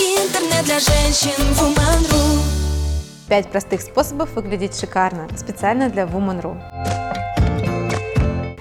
Интернет для женщин Woman.ru Пять простых способов выглядеть шикарно, специально для Woman.ru.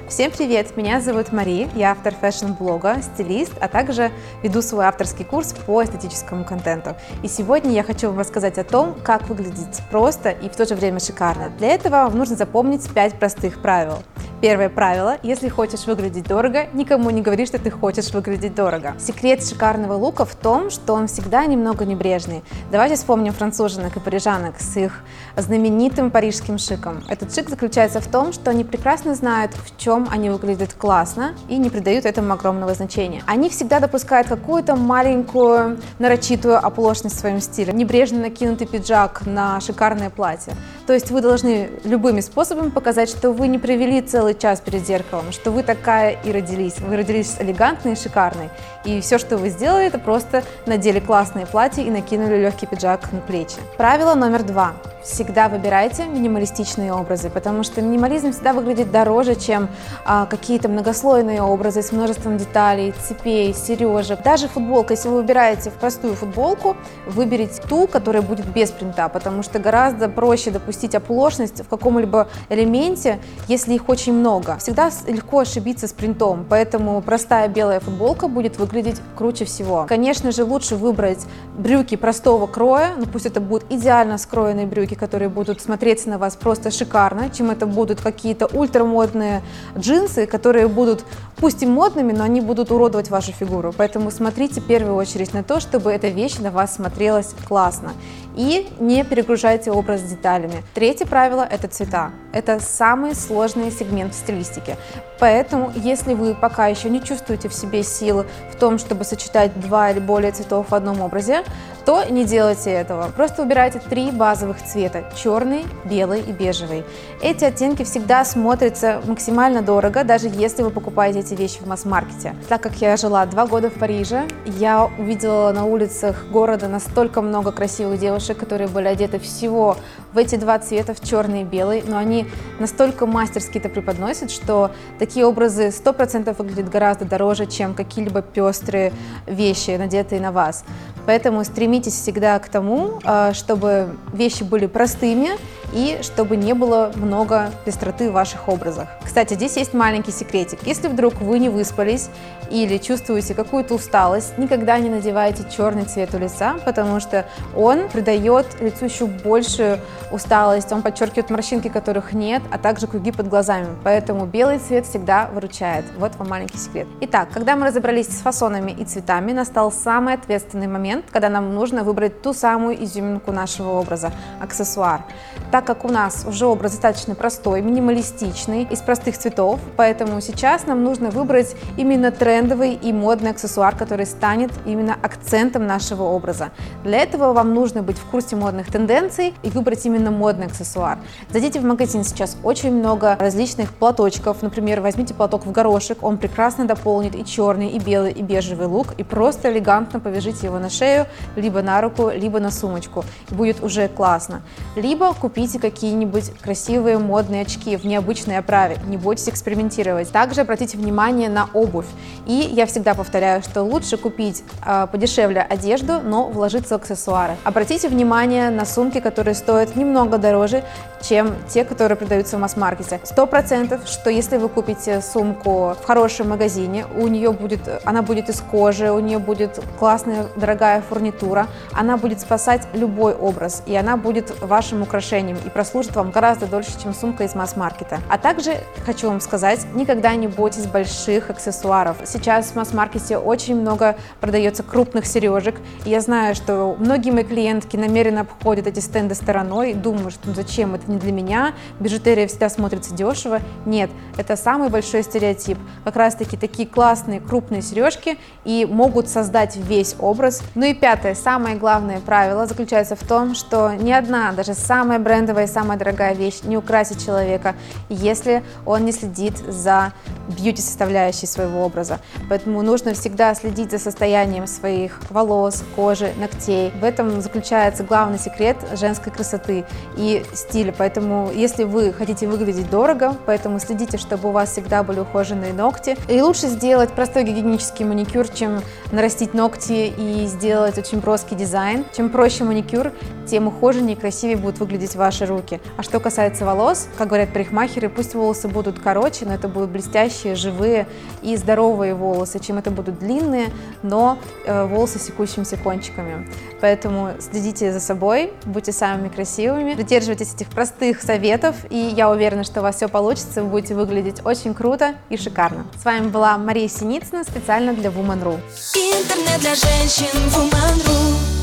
Всем привет! Меня зовут Мари, я автор фэшн-блога, стилист, а также веду свой авторский курс по эстетическому контенту. И сегодня я хочу вам рассказать о том, как выглядеть просто и в то же время шикарно. Для этого вам нужно запомнить 5 простых правил. Первое правило. Если хочешь выглядеть дорого, никому не говори, что ты хочешь выглядеть дорого. Секрет шикарного лука в том, что он всегда немного небрежный. Давайте вспомним француженок и парижанок с их знаменитым парижским шиком. Этот шик заключается в том, что они прекрасно знают, в чем они выглядят классно и не придают этому огромного значения. Они всегда допускают какую-то маленькую нарочитую оплошность в своем стиле. Небрежно накинутый пиджак на шикарное платье. То есть вы должны любыми способами показать, что вы не привели целый час перед зеркалом, что вы такая и родились. Вы родились элегантной и шикарной. И все, что вы сделали, это просто надели классное платье и накинули легкий пиджак на плечи. Правило номер два всегда выбирайте минималистичные образы, потому что минимализм всегда выглядит дороже, чем а, какие-то многослойные образы с множеством деталей, цепей, сережек. Даже футболка, если вы выбираете в простую футболку, выберите ту, которая будет без принта, потому что гораздо проще допустить оплошность в каком-либо элементе, если их очень много. Всегда легко ошибиться с принтом, поэтому простая белая футболка будет выглядеть круче всего. Конечно же, лучше выбрать брюки простого кроя, ну пусть это будут идеально скроенные брюки, которые будут смотреться на вас просто шикарно, чем это будут какие-то ультрамодные джинсы, которые будут, пусть и модными, но они будут уродовать вашу фигуру. Поэтому смотрите в первую очередь на то, чтобы эта вещь на вас смотрелась классно. И не перегружайте образ деталями. Третье правило – это цвета. Это самый сложный сегмент в стилистике. Поэтому, если вы пока еще не чувствуете в себе силы в том, чтобы сочетать два или более цветов в одном образе, то не делайте этого. Просто выбирайте три базовых цвета – черный, белый и бежевый. Эти оттенки всегда смотрятся максимально дорого, даже если вы покупаете эти вещи в масс-маркете. Так как я жила два года в Париже, я увидела на улицах города настолько много красивых девушек, которые были одеты всего в эти два цвета, в черный и белый, но они настолько мастерски это преподносят, что такие образы 100% выглядят гораздо дороже, чем какие-либо пестрые вещи, надетые на вас. Поэтому стремитесь всегда к тому, а, чтобы вещи были простыми и чтобы не было много пестроты в ваших образах. Кстати, здесь есть маленький секретик. Если вдруг вы не выспались или чувствуете какую-то усталость, никогда не надевайте черный цвет у лица, потому что он придает лицу еще большую усталость, он подчеркивает морщинки, которых нет, а также круги под глазами. Поэтому белый цвет всегда выручает. Вот вам маленький секрет. Итак, когда мы разобрались с фасонами и цветами, настал самый ответственный момент, когда нам нужно выбрать ту самую изюминку нашего образа – аксессуар. Так как у нас уже образ достаточно простой, минималистичный, из простых цветов, поэтому сейчас нам нужно выбрать именно трендовый и модный аксессуар, который станет именно акцентом нашего образа. Для этого вам нужно быть в курсе модных тенденций и выбрать именно модный аксессуар. Зайдите в магазин, сейчас очень много различных платочков, например, возьмите платок в горошек, он прекрасно дополнит и черный, и белый, и бежевый лук, и просто элегантно повяжите его на шею, либо на руку, либо на сумочку, и будет уже классно. Либо купите какие-нибудь красивые модные очки в необычной оправе, не бойтесь экспериментировать. Также обратите внимание на обувь. И я всегда повторяю, что лучше купить э, подешевле одежду, но вложиться в аксессуары. Обратите внимание на сумки, которые стоят немного дороже, чем те, которые продаются в масс-маркете. Сто процентов, что если вы купите сумку в хорошем магазине, у нее будет, она будет из кожи, у нее будет классная дорогая фурнитура, она будет спасать любой образ, и она будет вашим украшением и прослужит вам гораздо дольше, чем сумка из масс-маркета. А также хочу вам сказать, никогда не бойтесь больших аксессуаров. Сейчас в масс-маркете очень много продается крупных сережек, и я знаю, что многие мои клиентки намеренно обходят эти стенды стороной, думают, что ну, зачем это не для меня, бижутерия всегда смотрится дешево. Нет, это самый большой стереотип. Как раз таки такие классные крупные сережки и могут создать весь образ. Ну и пятое, самое главное правило заключается в том, что ни одна, даже самая брендовая самая дорогая вещь не украсит человека, если он не следит за бьюти-составляющей своего образа. Поэтому нужно всегда следить за состоянием своих волос, кожи, ногтей. В этом заключается главный секрет женской красоты и стиля поэтому если вы хотите выглядеть дорого, поэтому следите, чтобы у вас всегда были ухоженные ногти. И лучше сделать простой гигиенический маникюр, чем нарастить ногти и сделать очень броский дизайн. Чем проще маникюр, тем ухоженнее и красивее будут выглядеть ваши руки. А что касается волос, как говорят парикмахеры, пусть волосы будут короче, но это будут блестящие, живые и здоровые волосы, чем это будут длинные, но э, волосы с секущимися кончиками. Поэтому следите за собой, будьте самыми красивыми, придерживайтесь этих простых советов, и я уверена, что у вас все получится, вы будете выглядеть очень круто и шикарно. С вами была Мария Синицына специально для Woman.ru. Интернет для женщин Woman.ru